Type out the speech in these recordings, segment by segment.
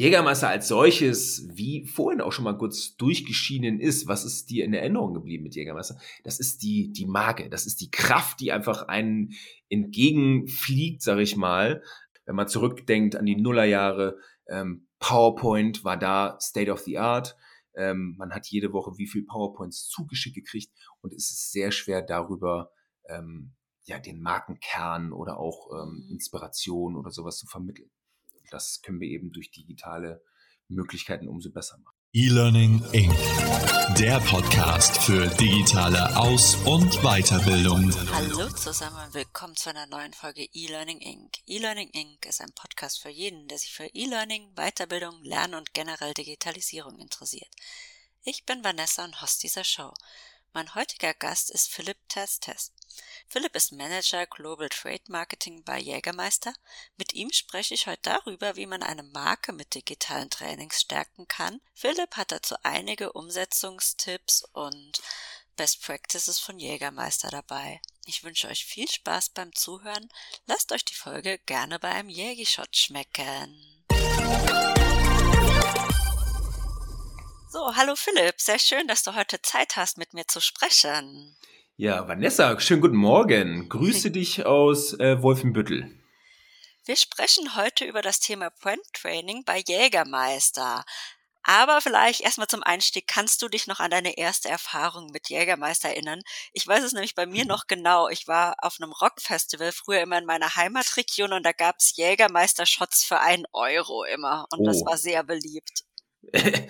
Jägermeister als solches, wie vorhin auch schon mal kurz durchgeschienen ist, was ist dir in Erinnerung geblieben mit Jägermeister? Das ist die, die Marke, das ist die Kraft, die einfach einen entgegenfliegt, sag ich mal. Wenn man zurückdenkt an die Nullerjahre, ähm, PowerPoint war da State of the Art. Ähm, man hat jede Woche wie viel PowerPoints zugeschickt gekriegt und es ist sehr schwer darüber ähm, ja den Markenkern oder auch ähm, mhm. Inspiration oder sowas zu vermitteln. Das können wir eben durch digitale Möglichkeiten umso besser machen. E-Learning Inc. Der Podcast für digitale Aus- und Weiterbildung. Hallo zusammen und willkommen zu einer neuen Folge E-Learning Inc. E-Learning Inc. ist ein Podcast für jeden, der sich für E-Learning, Weiterbildung, Lernen und generell Digitalisierung interessiert. Ich bin Vanessa und Host dieser Show. Mein heutiger Gast ist Philipp Testes. Philipp ist Manager Global Trade Marketing bei Jägermeister. Mit ihm spreche ich heute darüber, wie man eine Marke mit digitalen Trainings stärken kann. Philipp hat dazu einige Umsetzungstipps und Best Practices von Jägermeister dabei. Ich wünsche euch viel Spaß beim Zuhören. Lasst euch die Folge gerne bei einem Jägischott schmecken. So, hallo Philipp, sehr schön, dass du heute Zeit hast, mit mir zu sprechen. Ja, Vanessa, schönen guten Morgen. Grüße dich aus äh, Wolfenbüttel. Wir sprechen heute über das Thema Brand Training bei Jägermeister. Aber vielleicht erstmal zum Einstieg, kannst du dich noch an deine erste Erfahrung mit Jägermeister erinnern? Ich weiß es nämlich bei mir noch genau. Ich war auf einem Rockfestival früher immer in meiner Heimatregion und da gab es Jägermeister-Shots für einen Euro immer. Und oh. das war sehr beliebt.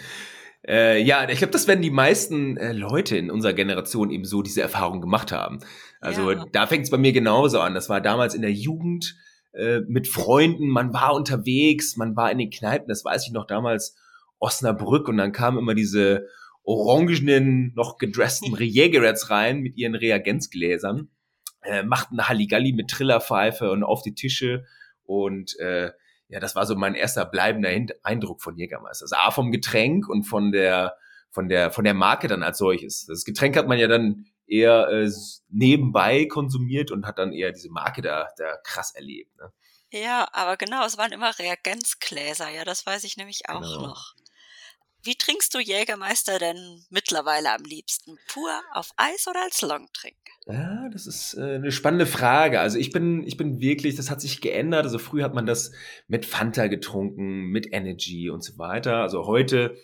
Äh, ja, ich glaube, das werden die meisten äh, Leute in unserer Generation eben so diese Erfahrung gemacht haben. Also ja. da fängt es bei mir genauso an. Das war damals in der Jugend äh, mit Freunden, man war unterwegs, man war in den Kneipen, das weiß ich noch damals, Osnabrück und dann kamen immer diese orangenen, noch gedressten Jägerets rein mit ihren Reagenzgläsern, äh, machten Halligalli mit Trillerpfeife und auf die Tische und äh, ja, das war so mein erster bleibender Eindruck von Jägermeister. Also A vom Getränk und von der, von der, von der Marke dann als solches. Das Getränk hat man ja dann eher äh, nebenbei konsumiert und hat dann eher diese Marke da, da krass erlebt. Ne? Ja, aber genau, es waren immer Reagenzgläser, ja, das weiß ich nämlich auch genau. noch. Wie trinkst du Jägermeister denn mittlerweile am liebsten? Pur auf Eis oder als Longdrink? Ja, das ist äh, eine spannende Frage. Also ich bin, ich bin wirklich, das hat sich geändert. Also früher hat man das mit Fanta getrunken, mit Energy und so weiter. Also heute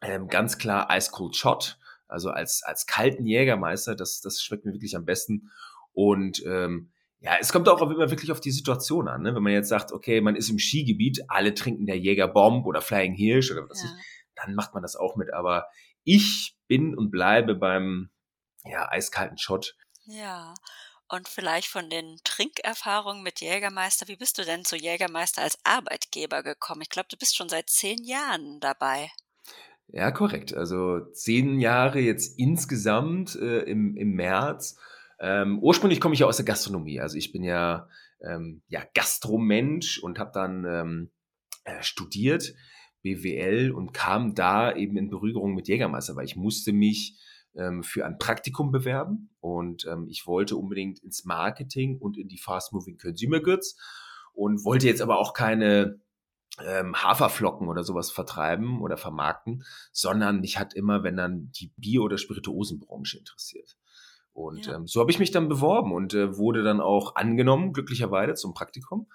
ähm, ganz klar Ice Cold Shot. Also als, als kalten Jägermeister, das, das schmeckt mir wirklich am besten. Und ähm, ja, es kommt auch immer wirklich auf die Situation an. Ne? Wenn man jetzt sagt, okay, man ist im Skigebiet, alle trinken der Jäger Bomb oder Flying Hirsch oder was ja. ich dann macht man das auch mit. Aber ich bin und bleibe beim ja, eiskalten Shot. Ja. Und vielleicht von den Trinkerfahrungen mit Jägermeister, wie bist du denn zu Jägermeister als Arbeitgeber gekommen? Ich glaube, du bist schon seit zehn Jahren dabei. Ja, korrekt. Also zehn Jahre jetzt insgesamt äh, im, im März. Ähm, ursprünglich komme ich ja aus der Gastronomie. Also ich bin ja, ähm, ja Gastromensch und habe dann ähm, äh, studiert BWL und kam da eben in Berührung mit Jägermeister, weil ich musste mich ähm, für ein Praktikum bewerben und ähm, ich wollte unbedingt ins Marketing und in die Fast Moving Consumer Goods und wollte jetzt aber auch keine ähm, Haferflocken oder sowas vertreiben oder vermarkten, sondern mich hat immer, wenn dann die Bio- oder Spirituosenbranche interessiert. Und ja. ähm, so habe ich mich dann beworben und äh, wurde dann auch angenommen, glücklicherweise zum Praktikum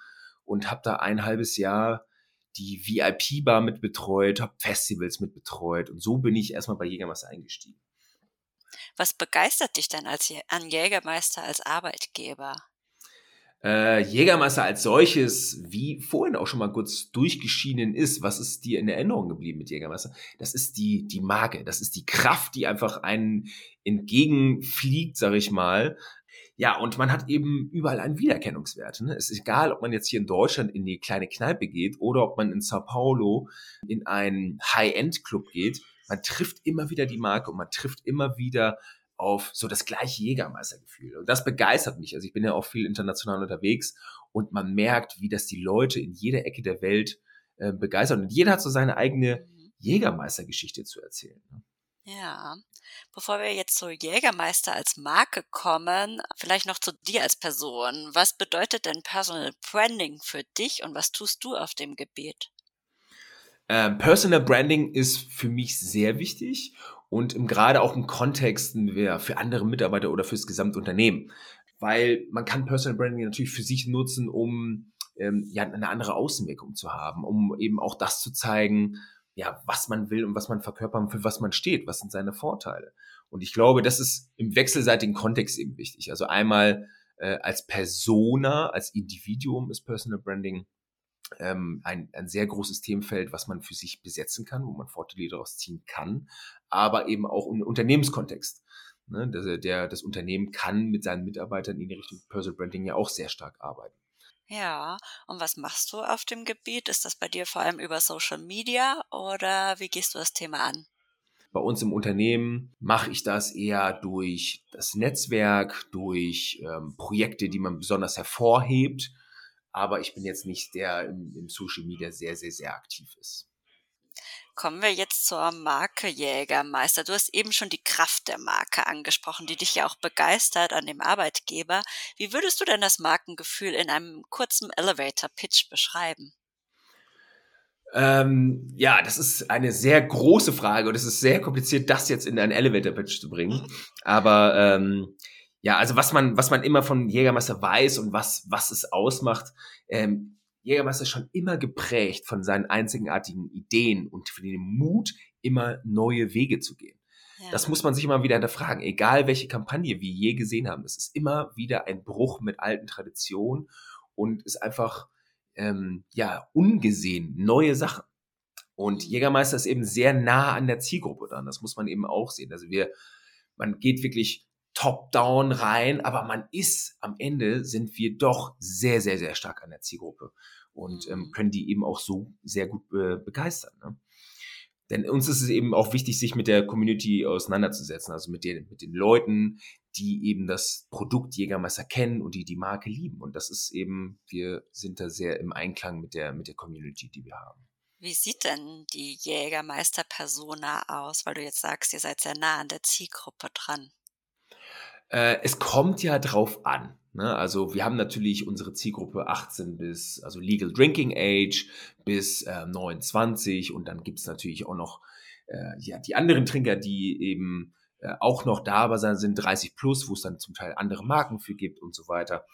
und habe da ein halbes Jahr die VIP-Bar mit betreut, habe Festivals mit betreut und so bin ich erstmal bei Jägermeister eingestiegen. Was begeistert dich denn als, an Jägermeister als Arbeitgeber? Äh, Jägermeister als solches, wie vorhin auch schon mal kurz durchgeschienen ist, was ist dir in Erinnerung geblieben mit Jägermeister? Das ist die, die Marke, das ist die Kraft, die einfach einen entgegenfliegt, sag ich mal, ja, und man hat eben überall einen Wiedererkennungswert. Ne? Es ist egal, ob man jetzt hier in Deutschland in die kleine Kneipe geht oder ob man in Sao Paulo in einen High-End-Club geht. Man trifft immer wieder die Marke und man trifft immer wieder auf so das gleiche Jägermeistergefühl. Und das begeistert mich. Also ich bin ja auch viel international unterwegs und man merkt, wie das die Leute in jeder Ecke der Welt äh, begeistert. Und jeder hat so seine eigene mhm. Jägermeistergeschichte zu erzählen. Ne? Ja. Bevor wir jetzt zu Jägermeister als Marke kommen, vielleicht noch zu dir als Person. Was bedeutet denn Personal Branding für dich und was tust du auf dem Gebiet? Ähm, Personal Branding ist für mich sehr wichtig und im, gerade auch im Kontext für andere Mitarbeiter oder fürs Gesamtunternehmen. Weil man kann Personal Branding natürlich für sich nutzen, um ähm, ja, eine andere Außenwirkung zu haben, um eben auch das zu zeigen, ja, was man will und was man verkörpern, für was man steht, was sind seine Vorteile. Und ich glaube, das ist im wechselseitigen Kontext eben wichtig. Also einmal äh, als Persona, als Individuum ist Personal Branding ähm, ein, ein sehr großes Themenfeld, was man für sich besetzen kann, wo man Vorteile daraus ziehen kann, aber eben auch im Unternehmenskontext. Ne, der, der, das Unternehmen kann mit seinen Mitarbeitern in die Richtung Personal Branding ja auch sehr stark arbeiten. Ja, und was machst du auf dem Gebiet? Ist das bei dir vor allem über Social Media oder wie gehst du das Thema an? Bei uns im Unternehmen mache ich das eher durch das Netzwerk, durch ähm, Projekte, die man besonders hervorhebt. Aber ich bin jetzt nicht der im, im Social Media sehr, sehr, sehr aktiv ist. Kommen wir jetzt zur Marke Jägermeister. Du hast eben schon die Kraft der Marke angesprochen, die dich ja auch begeistert an dem Arbeitgeber. Wie würdest du denn das Markengefühl in einem kurzen Elevator-Pitch beschreiben? Ähm, ja, das ist eine sehr große Frage und es ist sehr kompliziert, das jetzt in einen Elevator-Pitch zu bringen. Aber ähm, ja, also was man, was man immer von Jägermeister weiß und was, was es ausmacht, ähm, Jägermeister ist schon immer geprägt von seinen einzigartigen Ideen und von dem Mut, immer neue Wege zu gehen. Ja. Das muss man sich immer wieder hinterfragen. Egal welche Kampagne wir je gesehen haben, es ist immer wieder ein Bruch mit alten Traditionen und ist einfach ähm, ja ungesehen neue Sachen. Und mhm. Jägermeister ist eben sehr nah an der Zielgruppe dran. Das muss man eben auch sehen. Also wir, man geht wirklich top-down rein, aber man ist am Ende sind wir doch sehr, sehr, sehr stark an der Zielgruppe und ähm, mhm. können die eben auch so sehr gut be begeistern. Ne? Denn uns ist es eben auch wichtig, sich mit der Community auseinanderzusetzen, also mit den, mit den Leuten, die eben das Produkt Jägermeister kennen und die die Marke lieben. Und das ist eben, wir sind da sehr im Einklang mit der, mit der Community, die wir haben. Wie sieht denn die Jägermeister-Persona aus? Weil du jetzt sagst, ihr seid sehr nah an der Zielgruppe dran. Äh, es kommt ja drauf an. Ne? Also wir haben natürlich unsere Zielgruppe 18 bis, also Legal Drinking Age bis äh, 29 und dann gibt's natürlich auch noch äh, ja, die anderen Trinker, die eben äh, auch noch da aber sind 30 plus, wo es dann zum Teil andere Marken für gibt und so weiter.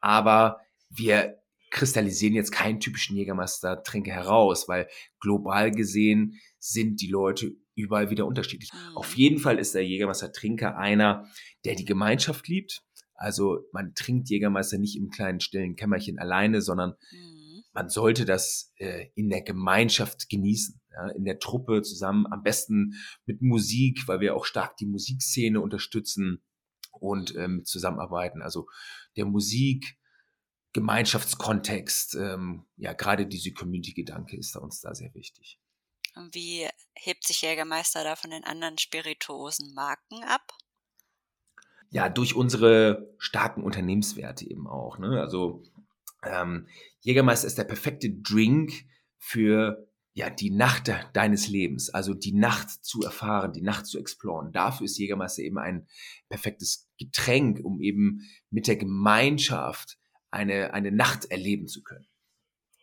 Aber wir kristallisieren jetzt keinen typischen Jägermeister-Trinker heraus, weil global gesehen sind die Leute überall wieder unterschiedlich. Mhm. Auf jeden Fall ist der Jägermeister-Trinker einer, der die Gemeinschaft liebt. Also man trinkt Jägermeister nicht im kleinen stillen Kämmerchen alleine, sondern mhm. man sollte das äh, in der Gemeinschaft genießen, ja, in der Truppe zusammen, am besten mit Musik, weil wir auch stark die Musikszene unterstützen und ähm, zusammenarbeiten. Also der Musik, Gemeinschaftskontext, ähm, ja, gerade diese Community-Gedanke ist da uns da sehr wichtig. Und wie hebt sich Jägermeister da von den anderen spirituosen Marken ab? Ja, durch unsere starken Unternehmenswerte eben auch. Ne? Also ähm, Jägermeister ist der perfekte Drink für ja, die Nacht deines Lebens, also die Nacht zu erfahren, die Nacht zu exploren. Dafür ist Jägermeister eben ein perfektes Getränk, um eben mit der Gemeinschaft eine, eine Nacht erleben zu können.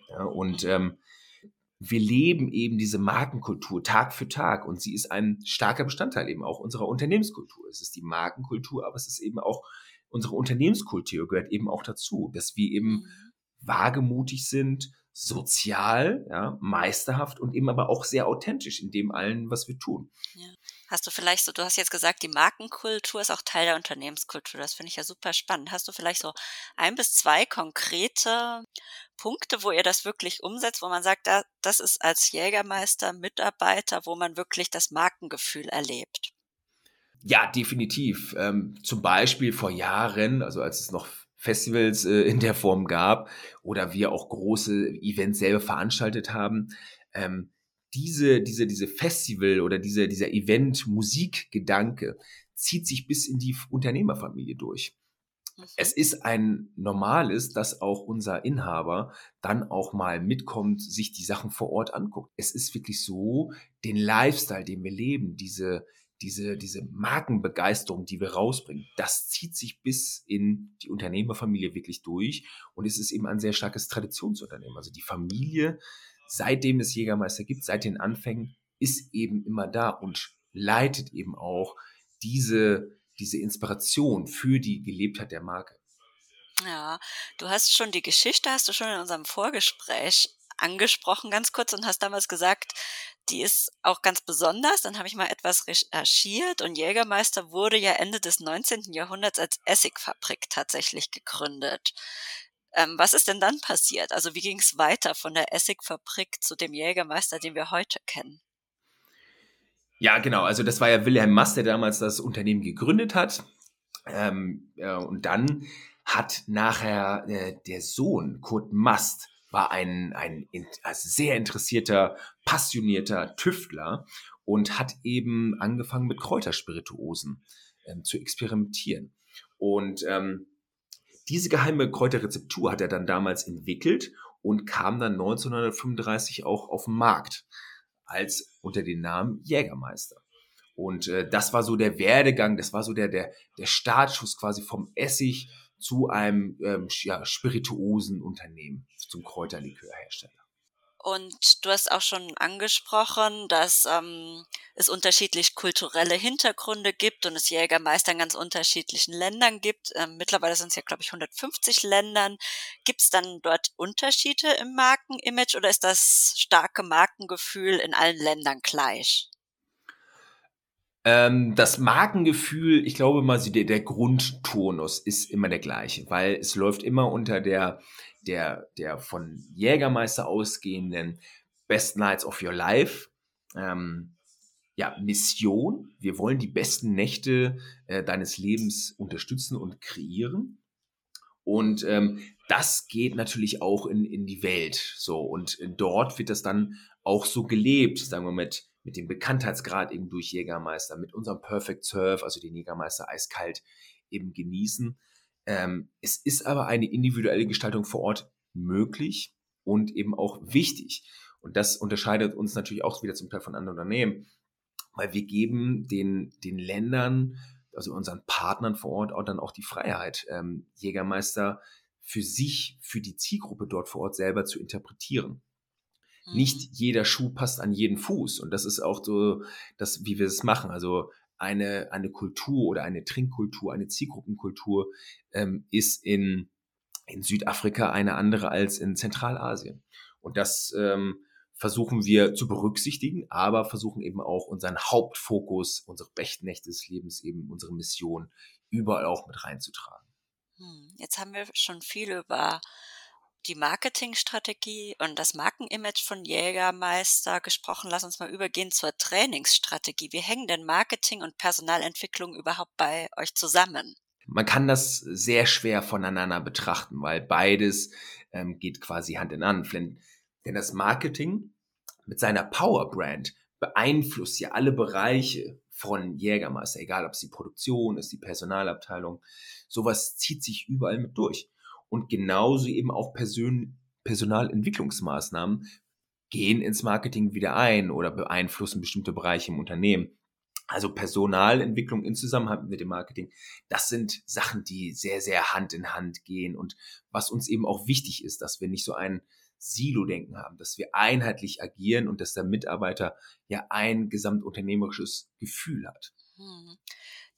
Ja, und ähm, wir leben eben diese Markenkultur Tag für Tag und sie ist ein starker Bestandteil eben auch unserer Unternehmenskultur. Es ist die Markenkultur, aber es ist eben auch unsere Unternehmenskultur gehört eben auch dazu, dass wir eben mhm. wagemutig sind, sozial, ja, meisterhaft und eben aber auch sehr authentisch in dem allen, was wir tun. Ja. Hast du vielleicht so, du hast jetzt gesagt, die Markenkultur ist auch Teil der Unternehmenskultur. Das finde ich ja super spannend. Hast du vielleicht so ein bis zwei konkrete Punkte, wo ihr das wirklich umsetzt, wo man sagt, da, das ist als Jägermeister Mitarbeiter, wo man wirklich das Markengefühl erlebt? Ja, definitiv. Ähm, zum Beispiel vor Jahren, also als es noch Festivals äh, in der Form gab oder wir auch große Events selber veranstaltet haben, ähm, diese, diese, diese Festival oder diese, dieser Event-Musikgedanke zieht sich bis in die Unternehmerfamilie durch. Mhm. Es ist ein normales, dass auch unser Inhaber dann auch mal mitkommt, sich die Sachen vor Ort anguckt. Es ist wirklich so, den Lifestyle, den wir leben, diese, diese, diese Markenbegeisterung, die wir rausbringen, das zieht sich bis in die Unternehmerfamilie wirklich durch und es ist eben ein sehr starkes Traditionsunternehmen. Also die Familie seitdem es Jägermeister gibt, seit den Anfängen, ist eben immer da und leitet eben auch diese, diese Inspiration für die Gelebtheit der Marke. Ja, du hast schon die Geschichte, hast du schon in unserem Vorgespräch angesprochen, ganz kurz, und hast damals gesagt, die ist auch ganz besonders. Dann habe ich mal etwas recherchiert und Jägermeister wurde ja Ende des 19. Jahrhunderts als Essigfabrik tatsächlich gegründet. Ähm, was ist denn dann passiert? Also wie ging es weiter von der Essigfabrik zu dem Jägermeister, den wir heute kennen? Ja, genau. Also das war ja Wilhelm Mast, der damals das Unternehmen gegründet hat. Ähm, äh, und dann hat nachher äh, der Sohn Kurt Mast war ein, ein also sehr interessierter, passionierter Tüftler und hat eben angefangen mit Kräuterspirituosen ähm, zu experimentieren. Und ähm, diese geheime Kräuterrezeptur hat er dann damals entwickelt und kam dann 1935 auch auf den Markt als unter dem Namen Jägermeister. Und äh, das war so der Werdegang, das war so der, der, der Startschuss quasi vom Essig zu einem ähm, ja, spirituosen Unternehmen, zum Kräuterlikörhersteller. Und du hast auch schon angesprochen, dass ähm, es unterschiedlich kulturelle Hintergründe gibt und es Jägermeister in ganz unterschiedlichen Ländern gibt. Ähm, mittlerweile sind es ja, glaube ich, 150 Ländern. Gibt es dann dort Unterschiede im Markenimage oder ist das starke Markengefühl in allen Ländern gleich? Ähm, das Markengefühl, ich glaube mal, der, der Grundtonus ist immer der gleiche, weil es läuft immer unter der, der, der von Jägermeister ausgehenden Best Nights of Your Life. Ähm, ja, Mission. Wir wollen die besten Nächte äh, deines Lebens unterstützen und kreieren. Und ähm, das geht natürlich auch in, in die Welt. So, und dort wird das dann auch so gelebt, sagen wir mit mit dem Bekanntheitsgrad eben durch Jägermeister, mit unserem Perfect Surf, also den Jägermeister eiskalt eben genießen. Ähm, es ist aber eine individuelle Gestaltung vor Ort möglich und eben auch wichtig. Und das unterscheidet uns natürlich auch wieder zum Teil von anderen Unternehmen, weil wir geben den, den Ländern, also unseren Partnern vor Ort auch dann auch die Freiheit, ähm, Jägermeister für sich, für die Zielgruppe dort vor Ort selber zu interpretieren. Nicht mhm. jeder Schuh passt an jeden Fuß. Und das ist auch so, das, wie wir es machen. Also eine, eine Kultur oder eine Trinkkultur, eine Zielgruppenkultur ähm, ist in, in Südafrika eine andere als in Zentralasien. Und das ähm, versuchen wir zu berücksichtigen, aber versuchen eben auch unseren Hauptfokus, unsere Nächte des Lebens, eben unsere Mission überall auch mit reinzutragen. Hm, jetzt haben wir schon viel über die Marketingstrategie und das Markenimage von Jägermeister gesprochen. Lass uns mal übergehen zur Trainingsstrategie. Wie hängen denn Marketing und Personalentwicklung überhaupt bei euch zusammen? Man kann das sehr schwer voneinander betrachten, weil beides ähm, geht quasi Hand in Hand. Denn, denn das Marketing mit seiner Power Brand beeinflusst ja alle Bereiche von Jägermeister, egal ob es die Produktion ist, die Personalabteilung. Sowas zieht sich überall mit durch. Und genauso eben auch Persön Personalentwicklungsmaßnahmen gehen ins Marketing wieder ein oder beeinflussen bestimmte Bereiche im Unternehmen. Also Personalentwicklung in Zusammenhang mit dem Marketing, das sind Sachen, die sehr, sehr Hand in Hand gehen und was uns eben auch wichtig ist, dass wir nicht so ein Silo-Denken haben, dass wir einheitlich agieren und dass der Mitarbeiter ja ein gesamtunternehmerisches Gefühl hat. Hm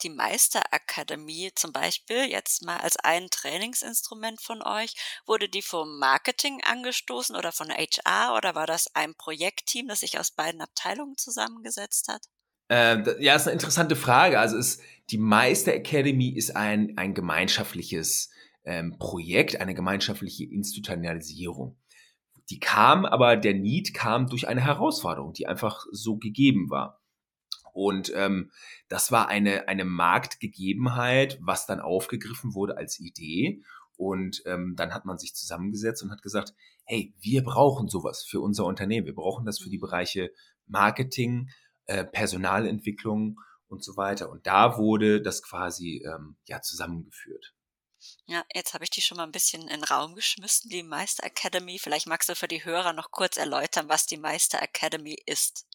die Meisterakademie zum Beispiel, jetzt mal als ein Trainingsinstrument von euch, wurde die vom Marketing angestoßen oder von HR oder war das ein Projektteam, das sich aus beiden Abteilungen zusammengesetzt hat? Ähm, ja, ist eine interessante Frage. Also ist, die Meister Academy ist ein, ein gemeinschaftliches ähm, Projekt, eine gemeinschaftliche Institutionalisierung. Die kam, aber der Need kam durch eine Herausforderung, die einfach so gegeben war. Und ähm, das war eine, eine Marktgegebenheit, was dann aufgegriffen wurde als Idee. Und ähm, dann hat man sich zusammengesetzt und hat gesagt, hey, wir brauchen sowas für unser Unternehmen. Wir brauchen das für die Bereiche Marketing, äh, Personalentwicklung und so weiter. Und da wurde das quasi ähm, ja zusammengeführt. Ja, jetzt habe ich die schon mal ein bisschen in den Raum geschmissen, die Meister Academy. Vielleicht magst du für die Hörer noch kurz erläutern, was die Meister Academy ist.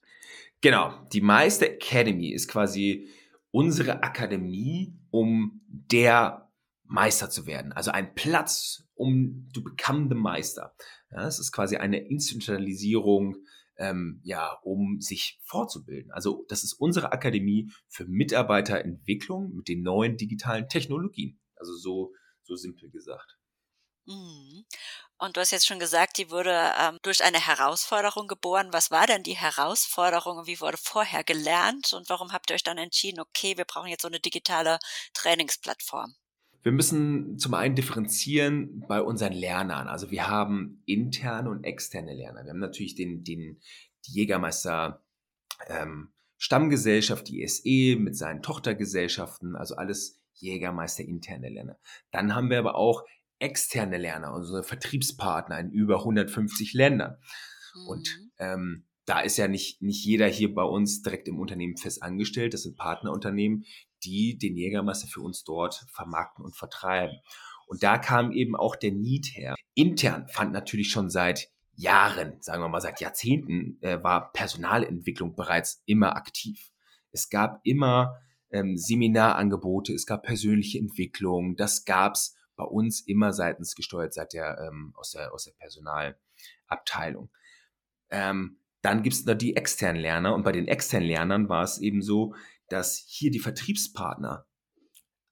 Genau, die Meister Academy ist quasi unsere Akademie, um der Meister zu werden. Also ein Platz, um to become the Meister. Ja, es ist quasi eine Institutionalisierung, ähm, ja, um sich fortzubilden. Also das ist unsere Akademie für Mitarbeiterentwicklung mit den neuen digitalen Technologien. Also so, so simpel gesagt. Mhm. Und du hast jetzt schon gesagt, die wurde ähm, durch eine Herausforderung geboren. Was war denn die Herausforderung wie wurde vorher gelernt und warum habt ihr euch dann entschieden, okay, wir brauchen jetzt so eine digitale Trainingsplattform? Wir müssen zum einen differenzieren bei unseren Lernern. Also wir haben interne und externe Lerner. Wir haben natürlich den, den die Jägermeister ähm, Stammgesellschaft, die SE mit seinen Tochtergesellschaften, also alles Jägermeister interne Lerner. Dann haben wir aber auch externe Lerner, unsere Vertriebspartner in über 150 Ländern. Mhm. Und ähm, da ist ja nicht, nicht jeder hier bei uns direkt im Unternehmen fest angestellt. Das sind Partnerunternehmen, die den Jägermeister für uns dort vermarkten und vertreiben. Und da kam eben auch der Need her. Intern fand natürlich schon seit Jahren, sagen wir mal seit Jahrzehnten, äh, war Personalentwicklung bereits immer aktiv. Es gab immer ähm, Seminarangebote, es gab persönliche Entwicklung, das gab's bei uns immer seitens gesteuert seit der, ähm, aus, der, aus der Personalabteilung. Ähm, dann gibt es da die externen Lerner und bei den externen Lernern war es eben so, dass hier die Vertriebspartner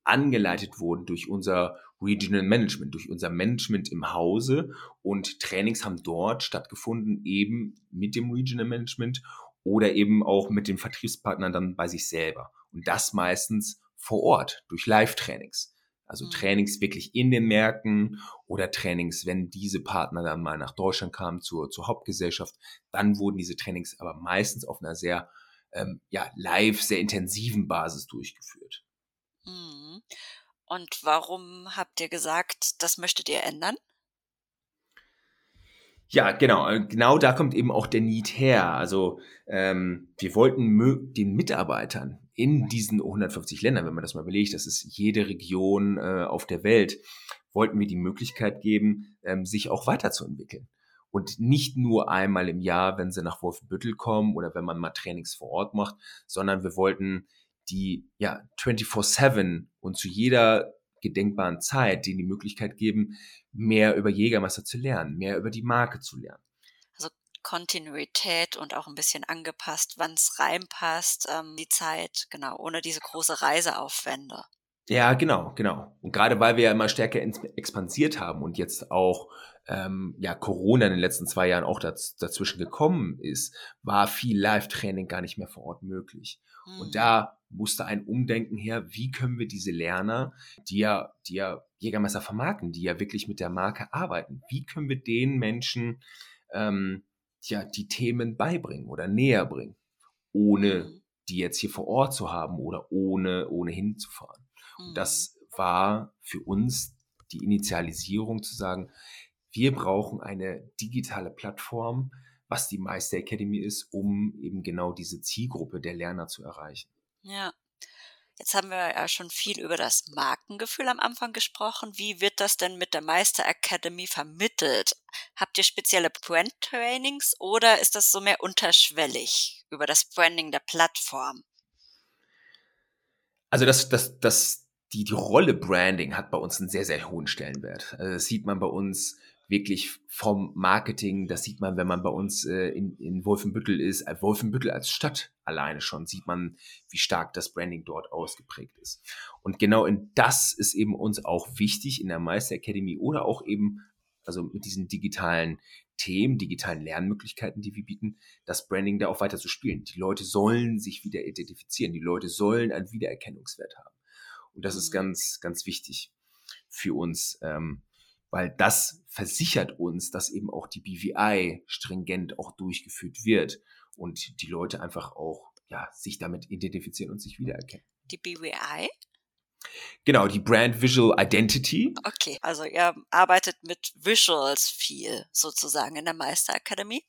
angeleitet wurden durch unser Regional Management, durch unser Management im Hause und Trainings haben dort stattgefunden, eben mit dem Regional Management oder eben auch mit den Vertriebspartnern dann bei sich selber. Und das meistens vor Ort durch Live-Trainings. Also mhm. Trainings wirklich in den Märkten oder Trainings, wenn diese Partner dann mal nach Deutschland kamen zur, zur Hauptgesellschaft, dann wurden diese Trainings aber meistens auf einer sehr ähm, ja, live, sehr intensiven Basis durchgeführt. Mhm. Und warum habt ihr gesagt, das möchtet ihr ändern? Ja, genau. Äh, genau da kommt eben auch der Need her. Also ähm, wir wollten den Mitarbeitern in diesen 150 Ländern, wenn man das mal überlegt, das ist jede Region äh, auf der Welt, wollten wir die Möglichkeit geben, ähm, sich auch weiterzuentwickeln. Und nicht nur einmal im Jahr, wenn sie nach Wolfenbüttel kommen oder wenn man mal Trainings vor Ort macht, sondern wir wollten die ja 24/7 und zu jeder gedenkbaren Zeit denen die Möglichkeit geben, mehr über Jägermeister zu lernen, mehr über die Marke zu lernen. Kontinuität und auch ein bisschen angepasst, wann es reinpasst, ähm, die Zeit, genau, ohne diese große Reiseaufwände. Ja, genau, genau. Und gerade weil wir ja immer stärker expansiert haben und jetzt auch ähm, ja Corona in den letzten zwei Jahren auch daz dazwischen gekommen ist, war viel Live-Training gar nicht mehr vor Ort möglich. Mhm. Und da musste ein Umdenken her, wie können wir diese Lerner, die ja, die ja Jägermeister vermarkten, die ja wirklich mit der Marke arbeiten, wie können wir den Menschen ähm, ja, die Themen beibringen oder näher bringen, ohne mhm. die jetzt hier vor Ort zu haben oder ohne, ohne hinzufahren. Mhm. Und das war für uns die Initialisierung zu sagen, wir brauchen eine digitale Plattform, was die Meister Academy ist, um eben genau diese Zielgruppe der Lerner zu erreichen. Ja. Jetzt haben wir ja schon viel über das Markengefühl am Anfang gesprochen. Wie wird das denn mit der Meister Academy vermittelt? Habt ihr spezielle Brand-Trainings oder ist das so mehr unterschwellig über das Branding der Plattform? Also das, das, das, die, die Rolle Branding hat bei uns einen sehr, sehr hohen Stellenwert. Also das sieht man bei uns wirklich vom Marketing, das sieht man, wenn man bei uns äh, in, in Wolfenbüttel ist, äh, Wolfenbüttel als Stadt alleine schon, sieht man, wie stark das Branding dort ausgeprägt ist. Und genau in das ist eben uns auch wichtig in der Meister Academy oder auch eben, also mit diesen digitalen Themen, digitalen Lernmöglichkeiten, die wir bieten, das Branding da auch weiter zu spielen. Die Leute sollen sich wieder identifizieren, die Leute sollen einen Wiedererkennungswert haben. Und das ist mhm. ganz, ganz wichtig für uns. Ähm, weil das versichert uns, dass eben auch die BVI stringent auch durchgeführt wird und die Leute einfach auch ja, sich damit identifizieren und sich wiedererkennen. Die BVI? Genau, die Brand Visual Identity. Okay, also ihr arbeitet mit Visuals viel sozusagen in der Meister Academy.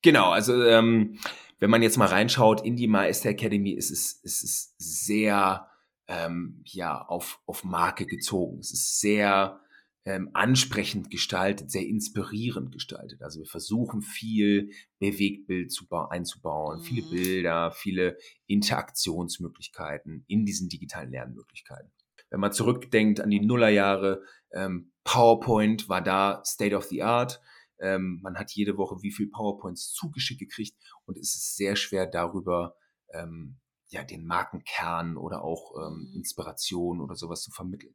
Genau, also ähm, wenn man jetzt mal reinschaut in die Meister Academy, ist es, ist es sehr ähm, ja, auf, auf Marke gezogen. Es ist sehr ähm, ansprechend gestaltet, sehr inspirierend gestaltet. Also wir versuchen viel Bewegtbild zu einzubauen, mhm. viele Bilder, viele Interaktionsmöglichkeiten in diesen digitalen Lernmöglichkeiten. Wenn man zurückdenkt an die Nullerjahre, ähm, PowerPoint war da State of the Art. Ähm, man hat jede Woche wie viel PowerPoints zugeschickt gekriegt und es ist sehr schwer darüber, ähm, ja, den Markenkern oder auch ähm, mhm. Inspiration oder sowas zu vermitteln.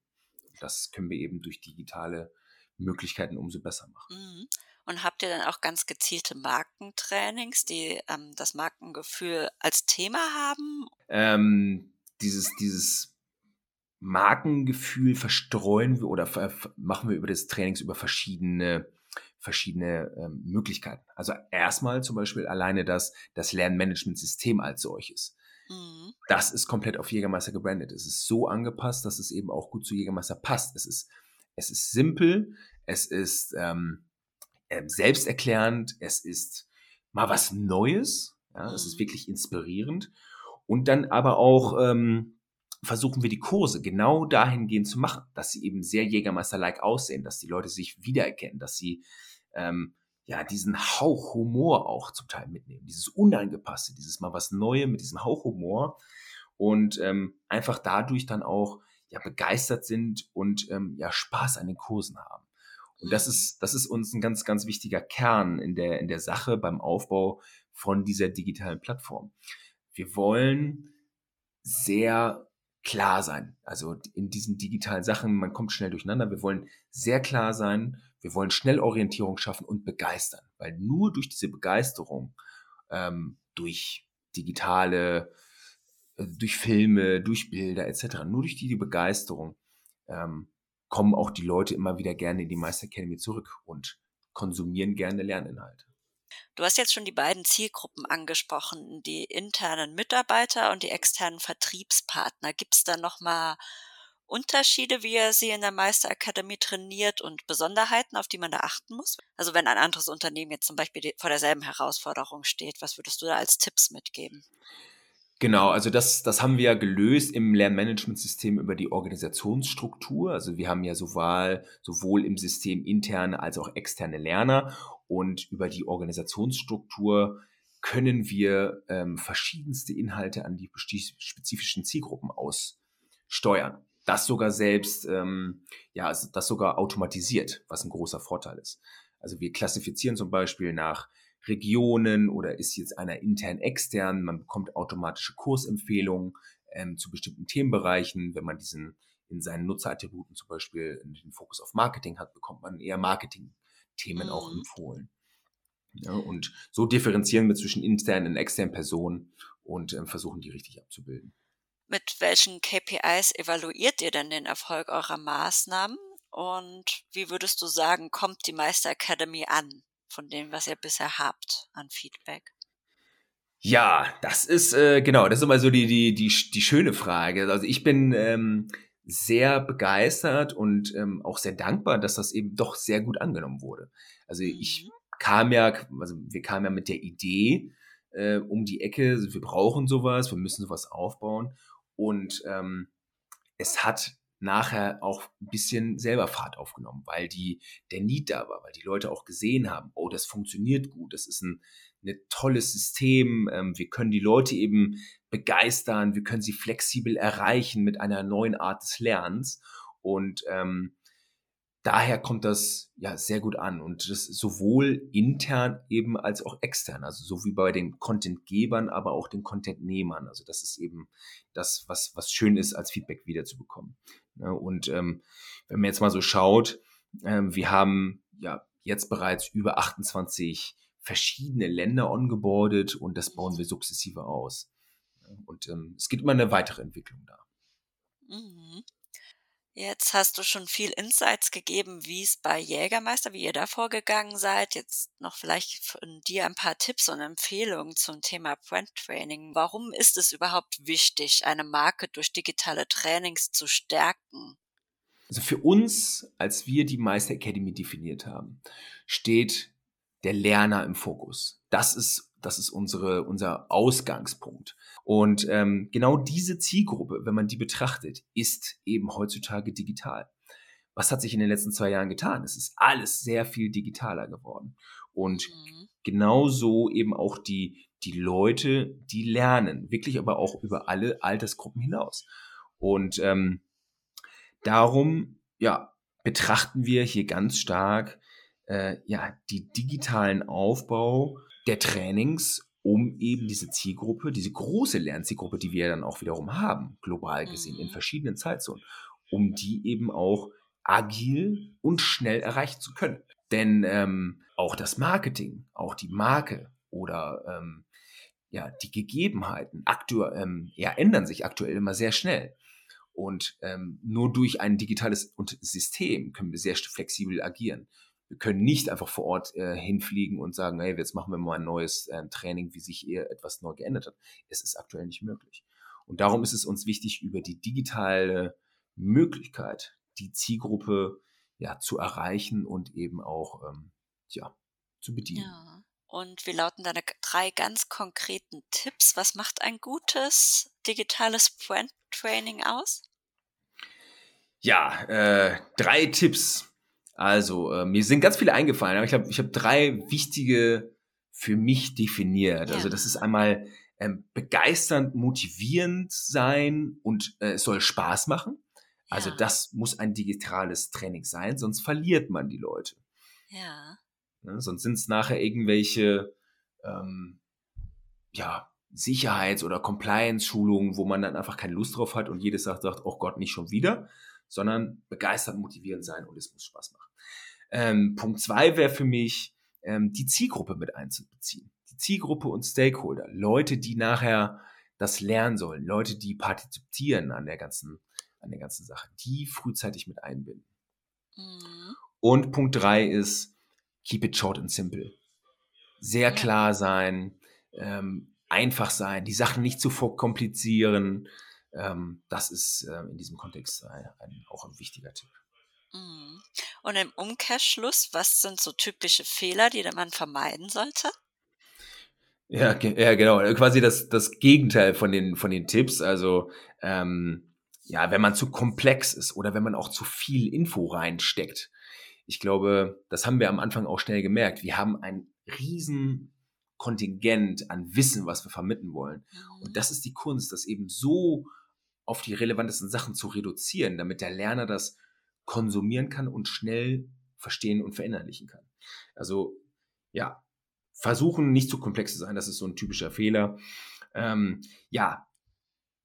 Das können wir eben durch digitale Möglichkeiten umso besser machen. Mhm. Und habt ihr dann auch ganz gezielte Markentrainings, die ähm, das Markengefühl als Thema haben? Ähm, dieses, dieses Markengefühl verstreuen wir oder machen wir über das Trainings über verschiedene verschiedene ähm, Möglichkeiten. Also erstmal zum Beispiel alleine das, das Lernmanagementsystem als solches. Mhm. Das ist komplett auf Jägermeister gebrandet. Es ist so angepasst, dass es eben auch gut zu Jägermeister passt. Es ist, es ist simpel, es ist ähm, äh, selbsterklärend, es ist mal was Neues, ja, es ist mhm. wirklich inspirierend. Und dann aber auch ähm, versuchen wir die Kurse genau dahingehend zu machen, dass sie eben sehr Jägermeister-like aussehen, dass die Leute sich wiedererkennen, dass sie ähm, ja diesen Hauch Humor auch zum Teil mitnehmen, dieses Unangepasste, dieses mal was Neues mit diesem Hauch Humor und ähm, einfach dadurch dann auch ja begeistert sind und ähm, ja Spaß an den Kursen haben. Und das mhm. ist, das ist uns ein ganz, ganz wichtiger Kern in der, in der Sache beim Aufbau von dieser digitalen Plattform. Wir wollen sehr klar sein. Also in diesen digitalen Sachen, man kommt schnell durcheinander. Wir wollen sehr klar sein. Wir wollen schnell Orientierung schaffen und begeistern. Weil nur durch diese Begeisterung, ähm, durch digitale, äh, durch Filme, durch Bilder etc., nur durch die, die Begeisterung ähm, kommen auch die Leute immer wieder gerne in die Meister Academy zurück und konsumieren gerne Lerninhalte. Du hast jetzt schon die beiden Zielgruppen angesprochen, die internen Mitarbeiter und die externen Vertriebspartner. Gibt es da nochmal Unterschiede, wie er sie in der Meister Academy trainiert und Besonderheiten, auf die man da achten muss? Also wenn ein anderes Unternehmen jetzt zum Beispiel vor derselben Herausforderung steht, was würdest du da als Tipps mitgeben? Genau, also das, das haben wir ja gelöst im Lernmanagementsystem über die Organisationsstruktur. Also wir haben ja sowohl, sowohl im System interne als auch externe Lerner und über die Organisationsstruktur können wir ähm, verschiedenste Inhalte an die spezifischen Zielgruppen aussteuern. Das sogar selbst, ähm, ja, also das sogar automatisiert, was ein großer Vorteil ist. Also wir klassifizieren zum Beispiel nach Regionen oder ist jetzt einer intern extern. Man bekommt automatische Kursempfehlungen ähm, zu bestimmten Themenbereichen. Wenn man diesen in seinen Nutzerattributen zum Beispiel den Fokus auf Marketing hat, bekommt man eher Marketing-Themen mhm. auch empfohlen. Ja, und so differenzieren wir zwischen internen und externen Personen und äh, versuchen die richtig abzubilden. Mit welchen KPIs evaluiert ihr denn den Erfolg eurer Maßnahmen? Und wie würdest du sagen, kommt die Meister Academy an? von dem, was ihr bisher habt an Feedback? Ja, das ist äh, genau, das ist immer so die die die die schöne Frage. Also ich bin ähm, sehr begeistert und ähm, auch sehr dankbar, dass das eben doch sehr gut angenommen wurde. Also mhm. ich kam ja, also wir kamen ja mit der Idee äh, um die Ecke, wir brauchen sowas, wir müssen sowas aufbauen und ähm, es hat nachher auch ein bisschen selber Fahrt aufgenommen, weil die, der Need da war, weil die Leute auch gesehen haben, oh, das funktioniert gut, das ist ein, ein tolles System, ähm, wir können die Leute eben begeistern, wir können sie flexibel erreichen mit einer neuen Art des Lernens. Und ähm, daher kommt das ja sehr gut an und das sowohl intern eben als auch extern, also so wie bei den Contentgebern, aber auch den Contentnehmern. Also das ist eben das, was, was schön ist, als Feedback wiederzubekommen. Ja, und ähm, wenn man jetzt mal so schaut, ähm, wir haben ja jetzt bereits über 28 verschiedene Länder ongeboardet und das bauen wir sukzessive aus. Und ähm, es gibt immer eine weitere Entwicklung da. Mhm. Jetzt hast du schon viel Insights gegeben, wie es bei Jägermeister, wie ihr da vorgegangen seid. Jetzt noch vielleicht von dir ein paar Tipps und Empfehlungen zum Thema Brand Training. Warum ist es überhaupt wichtig, eine Marke durch digitale Trainings zu stärken? Also für uns, als wir die Meister Academy definiert haben, steht der Lerner im Fokus. Das ist, das ist unsere, unser Ausgangspunkt. Und ähm, genau diese Zielgruppe, wenn man die betrachtet, ist eben heutzutage digital. Was hat sich in den letzten zwei Jahren getan? Es ist alles sehr viel digitaler geworden. Und mhm. genauso eben auch die, die Leute, die lernen, wirklich aber auch über alle Altersgruppen hinaus. Und ähm, darum, ja, betrachten wir hier ganz stark äh, ja, die digitalen Aufbau der Trainings, um eben diese Zielgruppe, diese große Lernzielgruppe, die wir dann auch wiederum haben, global gesehen, in Mhm. verschiedenen Zeitzonen, um die eben auch agil und schnell erreichen zu können. Denn ähm, auch das Marketing, auch die Marke oder ähm, ja, die Gegebenheiten aktu ähm, ja, ändern sich aktuell immer sehr schnell. Und ähm, nur durch ein digitales System können wir sehr flexibel agieren. Wir können nicht einfach vor Ort äh, hinfliegen und sagen, hey, jetzt machen wir mal ein neues äh, Training, wie sich hier etwas neu geändert hat. Es ist aktuell nicht möglich. Und darum ist es uns wichtig, über die digitale Möglichkeit die Zielgruppe ja zu erreichen und eben auch ähm, ja, zu bedienen. Ja. Und wie lauten deine drei ganz konkreten Tipps? Was macht ein gutes digitales Brand-Training aus? Ja, äh, drei Tipps. Also, äh, mir sind ganz viele eingefallen, aber ich glaube, ich habe drei wichtige für mich definiert. Also, das ist Ja. einmal ähm, begeisternd, motivierend sein und äh, es soll Spaß machen. Also, Ja. das muss ein digitales Training sein, sonst verliert man die Leute. Ja. Ne? Sonst sind es nachher irgendwelche ähm, ja, Sicherheits- oder Compliance-Schulungen, wo man dann einfach keine Lust drauf hat und jedes sagt, sagt, oh Gott, nicht schon wieder, sondern begeistert, motivierend sein und es muss Spaß machen. Ähm, Punkt zwei wäre für mich, ähm, die Zielgruppe mit einzubeziehen. Die Zielgruppe und Stakeholder, Leute, die nachher das lernen sollen, Leute, die partizipieren an der ganzen, an der ganzen Sache, die frühzeitig mit einbinden. Mhm. Und Punkt drei ist, keep it short and simple. Sehr klar sein, ähm, einfach sein, die Sachen nicht zu verkomplizieren. Ähm, das ist äh, in diesem Kontext ein, ein, auch ein wichtiger Tipp. Mhm. Und im Umkehrschluss, was sind so typische Fehler, die man vermeiden sollte? Ja, ja genau. Quasi das, das Gegenteil von den, von den Tipps. Also, ähm, ja, wenn man zu komplex ist oder wenn man auch zu viel Info reinsteckt. Ich glaube, das haben wir am Anfang auch schnell gemerkt. Wir haben ein riesen Kontingent an Wissen, was wir vermitteln wollen. Mhm. Und das ist die Kunst, das eben so auf die relevantesten Sachen zu reduzieren, damit der Lerner das konsumieren kann und schnell verstehen und verinnerlichen kann. Also, ja, versuchen nicht zu komplex zu sein, das ist so ein typischer Fehler. Ähm, ja,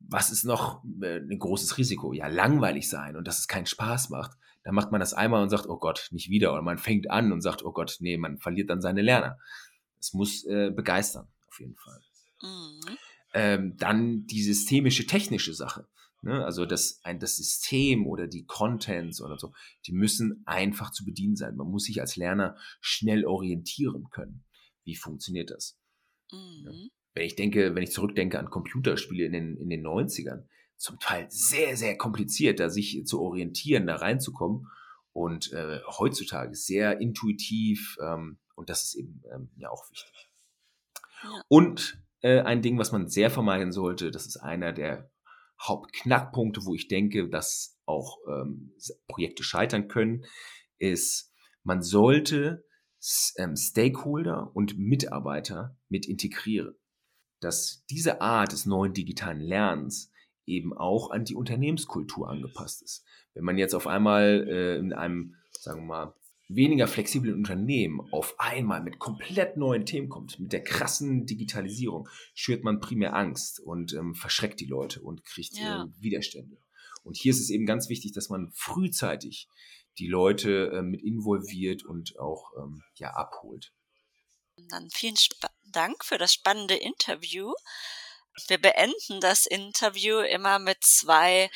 was ist noch äh, ein großes Risiko? Ja, langweilig sein und dass es keinen Spaß macht. Da macht man das einmal und sagt, oh Gott, nicht wieder. Oder man fängt an und sagt, oh Gott, nee, man verliert dann seine Lerner. Es muss äh, begeistern, auf jeden Fall. Mhm. Ähm, dann die systemische, technische Sache. Ne? Also das, ein, das System oder die Contents oder so, die müssen einfach zu bedienen sein. Man muss sich als Lerner schnell orientieren können. Wie funktioniert das? Mhm. Wenn ich denke, wenn ich zurückdenke an Computerspiele in den, in den 90ern, zum Teil sehr, sehr kompliziert, da sich zu orientieren, da reinzukommen. Und äh, heutzutage sehr intuitiv ähm, und das ist eben ähm, ja auch wichtig. Ja. Und äh, ein Ding, was man sehr vermeiden sollte, das ist einer der Hauptknackpunkte, wo ich denke, dass auch ähm, Projekte scheitern können, ist, man sollte ähm, Stakeholder und Mitarbeiter mit integrieren. Dass diese Art des neuen digitalen Lernens eben auch an die Unternehmenskultur angepasst ist. Wenn man jetzt auf einmal äh, in einem, sagen wir mal, weniger flexiblen Unternehmen auf einmal mit komplett neuen Themen kommt, mit der krassen Digitalisierung, schürt man primär Angst und ähm, verschreckt die Leute und kriegt Ja. äh, Widerstände. Und hier ist es eben ganz wichtig, dass man frühzeitig die Leute äh, mit involviert und auch ähm, ja, abholt. Dann vielen Sp Dank für das spannende Interview. Wir beenden das Interview immer mit zwei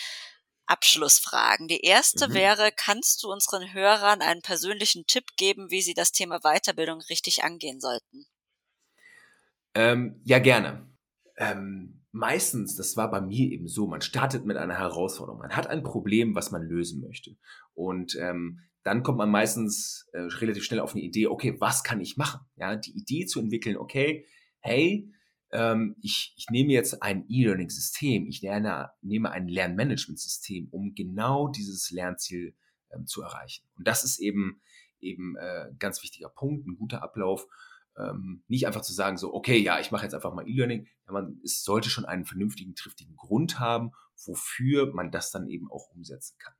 Abschlussfragen. Die erste Mhm. wäre, kannst du unseren Hörern einen persönlichen Tipp geben, wie sie das Thema Weiterbildung richtig angehen sollten? Ähm, ja, gerne. Ähm, meistens, das war bei mir eben so, man startet mit einer Herausforderung. Man hat ein Problem, was man lösen möchte. Und ähm, dann kommt man meistens äh, relativ schnell auf eine Idee, okay, was kann ich machen? Ja, die Idee zu entwickeln, okay, hey, ähm, ich, ich nehme jetzt ein E-Learning-System, ich lerne, nehme ein Lernmanagement-System, um genau dieses Lernziel ähm, zu erreichen. Und das ist eben eben äh, ganz wichtiger Punkt, ein guter Ablauf. Ähm, nicht einfach zu sagen, so, okay, ja, ich mache jetzt einfach mal E-Learning. Ja, man es sollte schon einen vernünftigen, triftigen Grund haben, wofür man das dann eben auch umsetzen kann.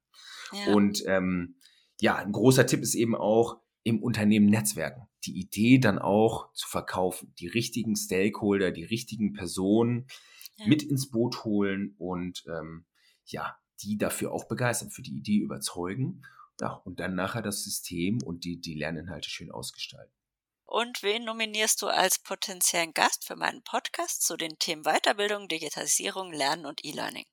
Ja. Und ähm, ja, ein großer Tipp ist eben auch, im Unternehmen netzwerken. Die Idee dann auch zu verkaufen, die richtigen Stakeholder, die richtigen Personen ja. mit ins Boot holen und ähm, ja, die dafür auch begeistern, für die Idee überzeugen. Ja, und dann nachher das System und die, die Lerninhalte schön ausgestalten. Und wen nominierst du als potenziellen Gast für meinen Podcast zu den Themen Weiterbildung, Digitalisierung, Lernen und E-Learning?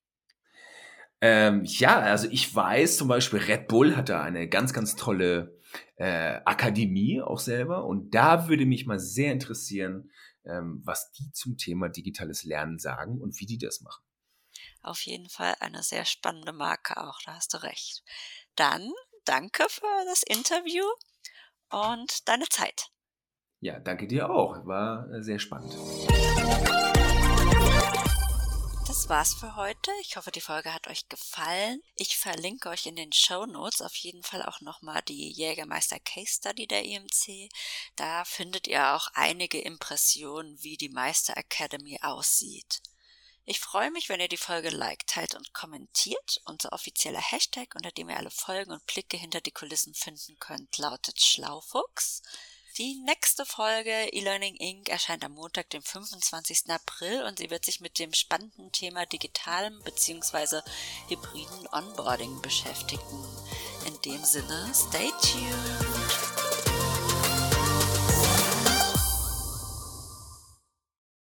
Ähm, ja, also ich weiß zum Beispiel, Red Bull hat da eine ganz, ganz tolle äh, Akademie auch selber. Und da würde mich mal sehr interessieren, ähm, was die zum Thema digitales Lernen sagen und wie die das machen. Auf jeden Fall eine sehr spannende Marke auch, da hast du recht. Dann danke für das Interview und deine Zeit. Ja, danke dir auch. War äh, sehr spannend. Das war's für heute. Ich hoffe, die Folge hat euch gefallen. Ich verlinke euch in den Show Notes auf jeden Fall auch nochmal die Jägermeister Case Study der IMC. Da findet ihr auch einige Impressionen, wie die Meister Academy aussieht. Ich freue mich, wenn ihr die Folge liked, teilt und kommentiert. Unser offizieller Hashtag, unter dem ihr alle Folgen und Blicke hinter die Kulissen finden könnt, lautet Schlaufuchs. Die nächste Folge eLearning Inc. erscheint am Montag, dem 25. April und sie wird sich mit dem spannenden Thema digitalem bzw. hybriden Onboarding beschäftigen. In dem Sinne, stay tuned!